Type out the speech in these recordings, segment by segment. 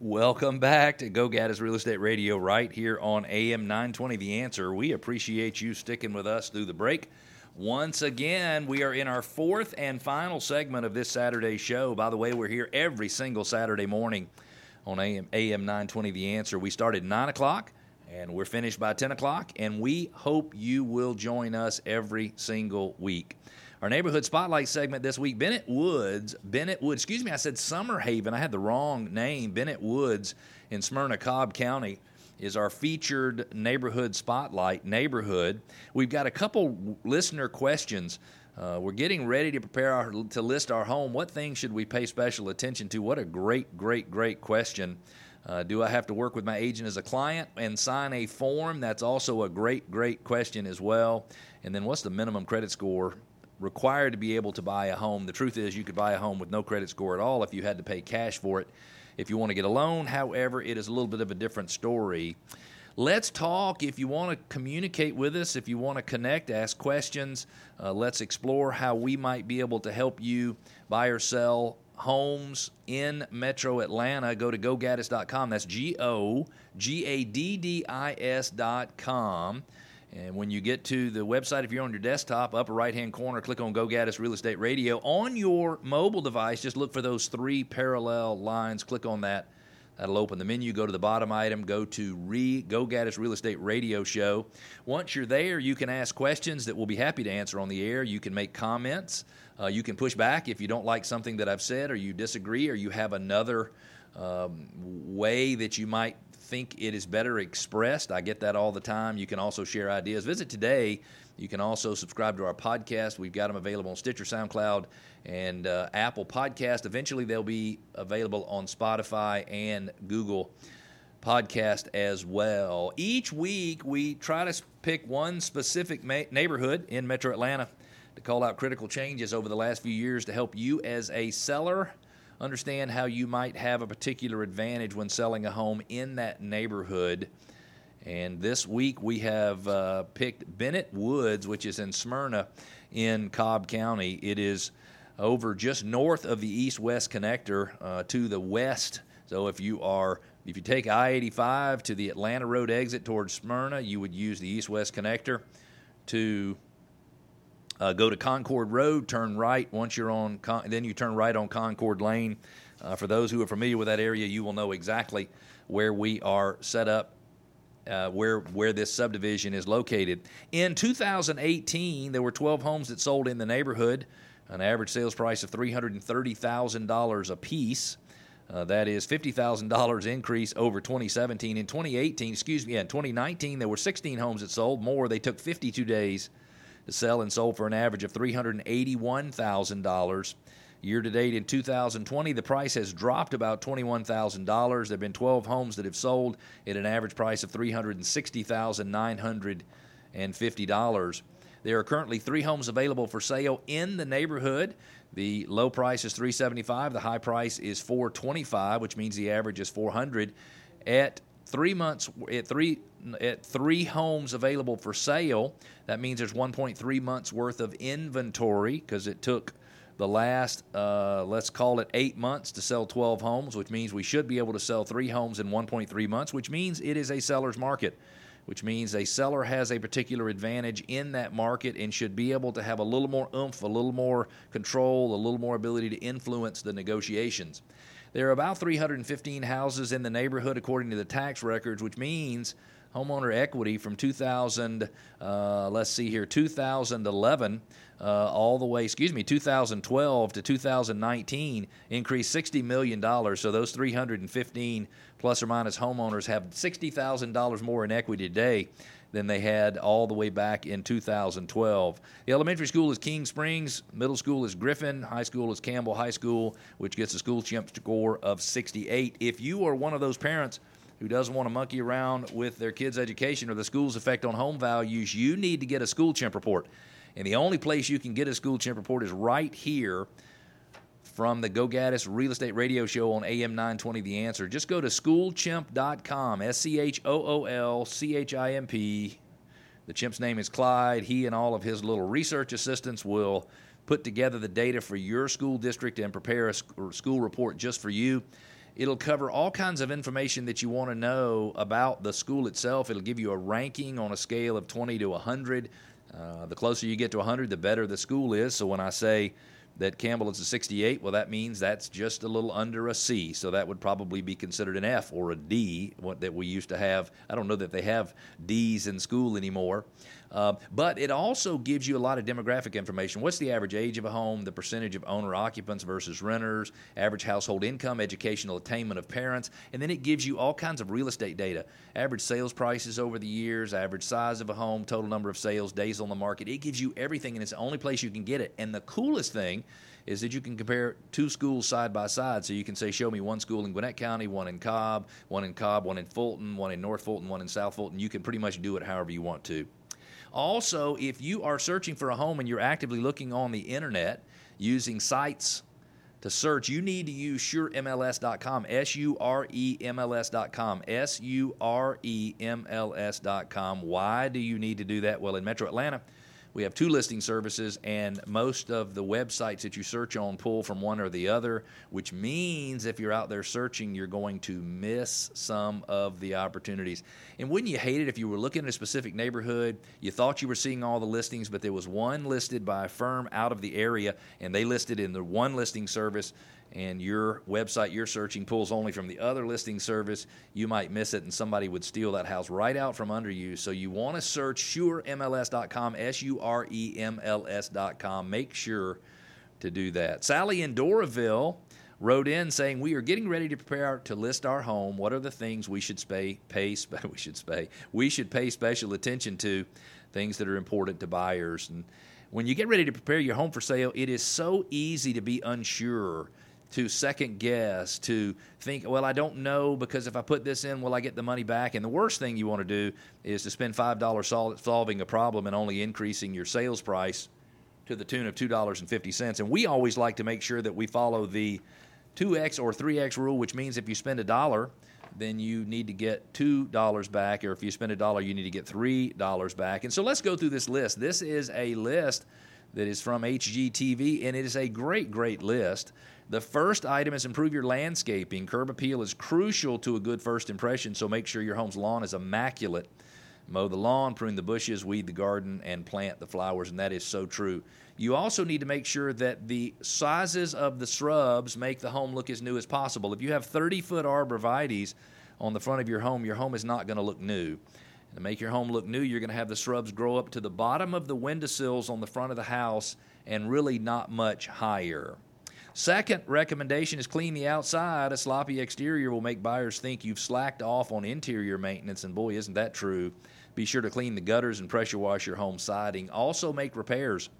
Welcome back to Go Gaddis Real Estate Radio right here on AM 920 The Answer. We appreciate you sticking with us through the break. Once again, we are in our fourth and final segment of this Saturday show. By the way, we're here every single Saturday morning on AM, AM 920 The Answer. We start at 9 o'clock and we're finished by 10 o'clock, and we hope you will join us every single week. Our neighborhood spotlight segment this week, Bennett Woods, Bennett Woods, excuse me, I said Summer Haven. I had the wrong name. Bennett Woods in Smyrna, Cobb County is our featured neighborhood spotlight neighborhood. We've got a couple listener questions. Uh, we're getting ready to prepare our, to list our home. What things should we pay special attention to? What a great, great, great question. Uh, do I have to work with my agent as a client and sign a form? That's also a great, great question as well. And then what's the minimum credit score required to be able to buy a home. The truth is, you could buy a home with no credit score at all if you had to pay cash for it. If you want to get a loan, however, it is a little bit of a different story. Let's talk. If you want to communicate with us, if you want to connect, ask questions, uh, let's explore how we might be able to help you buy or sell homes in Metro Atlanta. Go to gogaddis.com. That's G O G A D D I S.com. And when you get to the website, if you're on your desktop, upper right hand corner, click on Go Gaddis Real Estate Radio. On your mobile device, just look for those three parallel lines. Click on that. That'll open the menu. Go to the bottom item. Go to re, Go Gaddis Real Estate Radio Show. Once you're there, you can ask questions that we'll be happy to answer on the air. You can make comments. Uh, you can push back if you don't like something that I've said, or you disagree, or you have another um, way that you might think it is better expressed. I get that all the time. You can also share ideas. Visit today. You can also subscribe to our podcast. We've got them available on Stitcher, SoundCloud, and uh, Apple Podcast. Eventually, they'll be available on Spotify and Google Podcast as well. Each week, we try to pick one specific ma- neighborhood in Metro Atlanta to call out critical changes over the last few years to help you as a seller understand how you might have a particular advantage when selling a home in that neighborhood. And this week we have uh, picked Bennett Woods, which is in Smyrna in Cobb County. It is over just north of the east west connector uh, to the west. So if you are if you take I 85 to the Atlanta Road exit towards Smyrna, you would use the east west connector to uh, go to Concord Road, turn right. Once you're on, Con- then you turn right on Concord Lane. Uh, for those who are familiar with that area, you will know exactly where we are set up, uh, where where this subdivision is located. In 2018, there were 12 homes that sold in the neighborhood, an average sales price of $330,000 a piece. Uh, that is $50,000 increase over 2017. In 2018, excuse me, yeah, in 2019, there were 16 homes that sold more. They took 52 days sell and sold for an average of $381,000. Year to date in 2020, the price has dropped about $21,000. There have been 12 homes that have sold at an average price of $360,950. There are currently three homes available for sale in the neighborhood. The low price is 375, the high price is 425, which means the average is 400 at three months at three at three homes available for sale. That means there's 1.3 months worth of inventory because it took the last uh, let's call it eight months to sell 12 homes, which means we should be able to sell three homes in 1.3 months, which means it is a seller's market. Which means a seller has a particular advantage in that market and should be able to have a little more oomph, a little more control, a little more ability to influence the negotiations. There are about 315 houses in the neighborhood according to the tax records, which means homeowner equity from 2000, uh, let's see here, 2011 uh, all the way, excuse me, 2012 to 2019 increased $60 million. So those 315 plus or minus homeowners have $60,000 more in equity today than they had all the way back in 2012. The elementary school is King Springs, middle school is Griffin, high school is Campbell High School, which gets a school chimp score of 68. If you are one of those parents who doesn't want to monkey around with their kids' education or the school's effect on home values, you need to get a school chimp report. And the only place you can get a school chimp report is right here from the Go Gaddis Real Estate Radio Show on AM 920 The Answer. Just go to schoolchimp.com, S C H O O L C H I M P. The chimp's name is Clyde. He and all of his little research assistants will put together the data for your school district and prepare a school report just for you. It'll cover all kinds of information that you want to know about the school itself. It'll give you a ranking on a scale of 20 to 100. Uh, the closer you get to 100, the better the school is. So when I say that Campbell is a 68, well, that means that's just a little under a C. So that would probably be considered an F or a D, what that we used to have. I don't know that they have D's in school anymore. Uh, but it also gives you a lot of demographic information. What's the average age of a home, the percentage of owner occupants versus renters, average household income, educational attainment of parents, and then it gives you all kinds of real estate data average sales prices over the years, average size of a home, total number of sales, days on the market. It gives you everything, and it's the only place you can get it. And the coolest thing is that you can compare two schools side by side. So you can say, show me one school in Gwinnett County, one in Cobb, one in Cobb, one in Fulton, one in North Fulton, one in South Fulton. You can pretty much do it however you want to. Also, if you are searching for a home and you're actively looking on the internet using sites to search, you need to use suremls.com, S U R E M L S.com, S U R E M L S.com. Why do you need to do that? Well, in Metro Atlanta, we have two listing services, and most of the websites that you search on pull from one or the other, which means if you're out there searching, you're going to miss some of the opportunities. And wouldn't you hate it if you were looking at a specific neighborhood, you thought you were seeing all the listings, but there was one listed by a firm out of the area, and they listed in the one listing service and your website you're searching pulls only from the other listing service, you might miss it and somebody would steal that house right out from under you. So you want to search suremls.com, S U R E M L S.com. Make sure to do that. Sally in Doraville wrote in saying we are getting ready to prepare to list our home. What are the things we should pay we should pay we should pay special attention to things that are important to buyers and when you get ready to prepare your home for sale, it is so easy to be unsure to second guess, to think, well, I don't know because if I put this in, will I get the money back? And the worst thing you want to do is to spend $5 sol- solving a problem and only increasing your sales price to the tune of $2.50. And we always like to make sure that we follow the 2x or 3x rule, which means if you spend a dollar, then you need to get $2 back, or if you spend a dollar, you need to get $3 back. And so let's go through this list. This is a list that is from HGTV, and it is a great, great list. The first item is improve your landscaping. Curb appeal is crucial to a good first impression, so make sure your home's lawn is immaculate. Mow the lawn, prune the bushes, weed the garden, and plant the flowers, and that is so true. You also need to make sure that the sizes of the shrubs make the home look as new as possible. If you have 30 foot arborvitaes on the front of your home, your home is not going to look new. To make your home look new, you're going to have the shrubs grow up to the bottom of the windowsills on the front of the house and really not much higher. Second recommendation is clean the outside. A sloppy exterior will make buyers think you've slacked off on interior maintenance, and boy, isn't that true. Be sure to clean the gutters and pressure wash your home siding. Also, make repairs.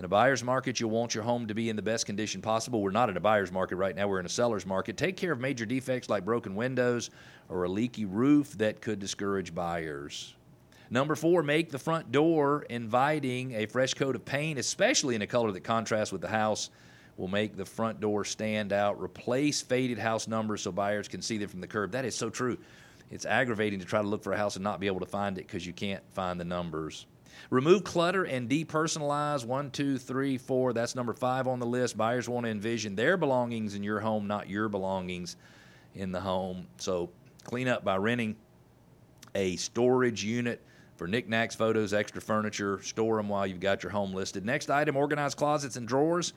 In a buyer's market, you'll want your home to be in the best condition possible. We're not in a buyer's market right now, we're in a seller's market. Take care of major defects like broken windows or a leaky roof that could discourage buyers. Number four, make the front door inviting. A fresh coat of paint, especially in a color that contrasts with the house, will make the front door stand out. Replace faded house numbers so buyers can see them from the curb. That is so true. It's aggravating to try to look for a house and not be able to find it because you can't find the numbers. Remove clutter and depersonalize. One, two, three, four. That's number five on the list. Buyers want to envision their belongings in your home, not your belongings in the home. So clean up by renting a storage unit for knickknacks, photos, extra furniture. Store them while you've got your home listed. Next item organize closets and drawers.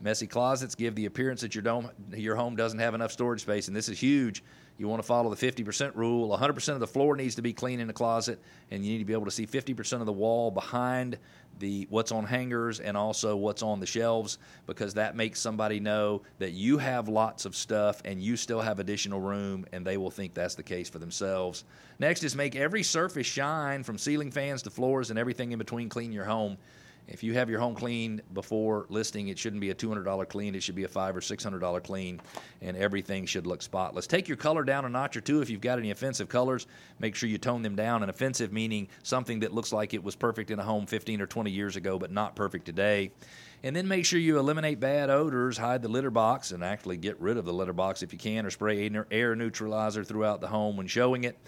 Messy closets give the appearance that your, dome, your home doesn't have enough storage space, and this is huge. You want to follow the 50% rule. 100% of the floor needs to be clean in the closet, and you need to be able to see 50% of the wall behind the what's on hangers and also what's on the shelves because that makes somebody know that you have lots of stuff and you still have additional room and they will think that's the case for themselves. Next is make every surface shine from ceiling fans to floors and everything in between clean your home. If you have your home cleaned before listing, it shouldn't be a $200 clean. It should be a five or $600 clean, and everything should look spotless. Take your color down a notch or two. If you've got any offensive colors, make sure you tone them down. And offensive meaning something that looks like it was perfect in a home 15 or 20 years ago, but not perfect today. And then make sure you eliminate bad odors, hide the litter box, and actually get rid of the litter box if you can, or spray air neutralizer throughout the home when showing it.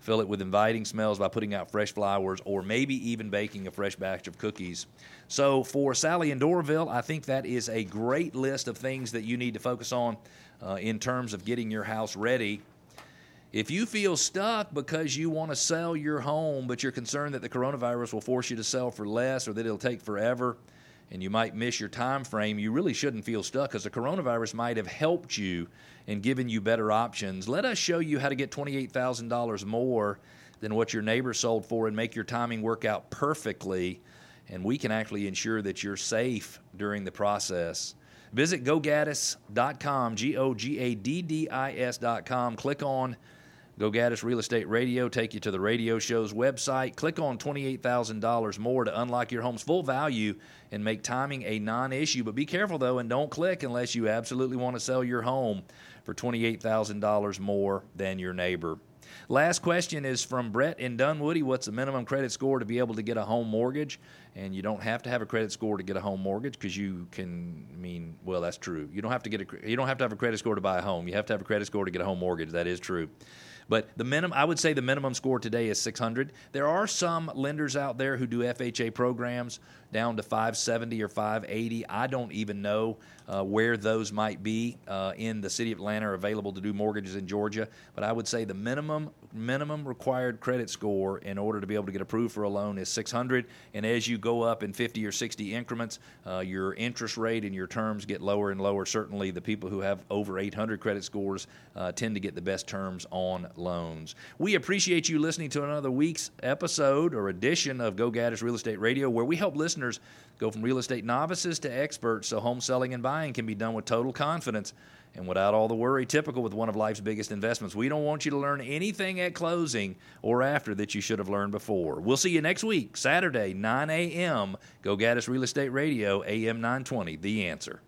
Fill it with inviting smells by putting out fresh flowers, or maybe even baking a fresh batch of cookies. So, for Sally and Doraville, I think that is a great list of things that you need to focus on uh, in terms of getting your house ready. If you feel stuck because you want to sell your home, but you're concerned that the coronavirus will force you to sell for less or that it'll take forever, and you might miss your time frame, you really shouldn't feel stuck because the coronavirus might have helped you and given you better options. Let us show you how to get $28,000 more than what your neighbor sold for and make your timing work out perfectly. And we can actually ensure that you're safe during the process. Visit gogaddis.com, G O G A D D I S.com. Click on Go Gaddis Real Estate Radio, take you to the radio show's website. Click on $28,000 more to unlock your home's full value and make timing a non issue. But be careful, though, and don't click unless you absolutely want to sell your home for $28,000 more than your neighbor. Last question is from Brett in Dunwoody. What's the minimum credit score to be able to get a home mortgage? And you don't have to have a credit score to get a home mortgage because you can. I mean, well, that's true. You don't have to get a. You don't have to have a credit score to buy a home. You have to have a credit score to get a home mortgage. That is true. But the minimum, I would say the minimum score today is 600. There are some lenders out there who do FHA programs down to 570 or 580. I don't even know uh, where those might be uh, in the city of Atlanta are available to do mortgages in Georgia. But I would say the minimum minimum required credit score in order to be able to get approved for a loan is 600. And as you go up in 50 or 60 increments, uh, your interest rate and your terms get lower and lower. Certainly, the people who have over 800 credit scores uh, tend to get the best terms on loans. We appreciate you listening to another week's episode or edition of Go Gaddis Real Estate Radio, where we help listeners go from real estate novices to experts so home selling and buying can be done with total confidence and without all the worry typical with one of life's biggest investments. We don't want you to learn anything at closing or after that you should have learned before. We'll see you next week, Saturday, 9 a.m. Go Gaddis Real Estate Radio, AM 920, The Answer.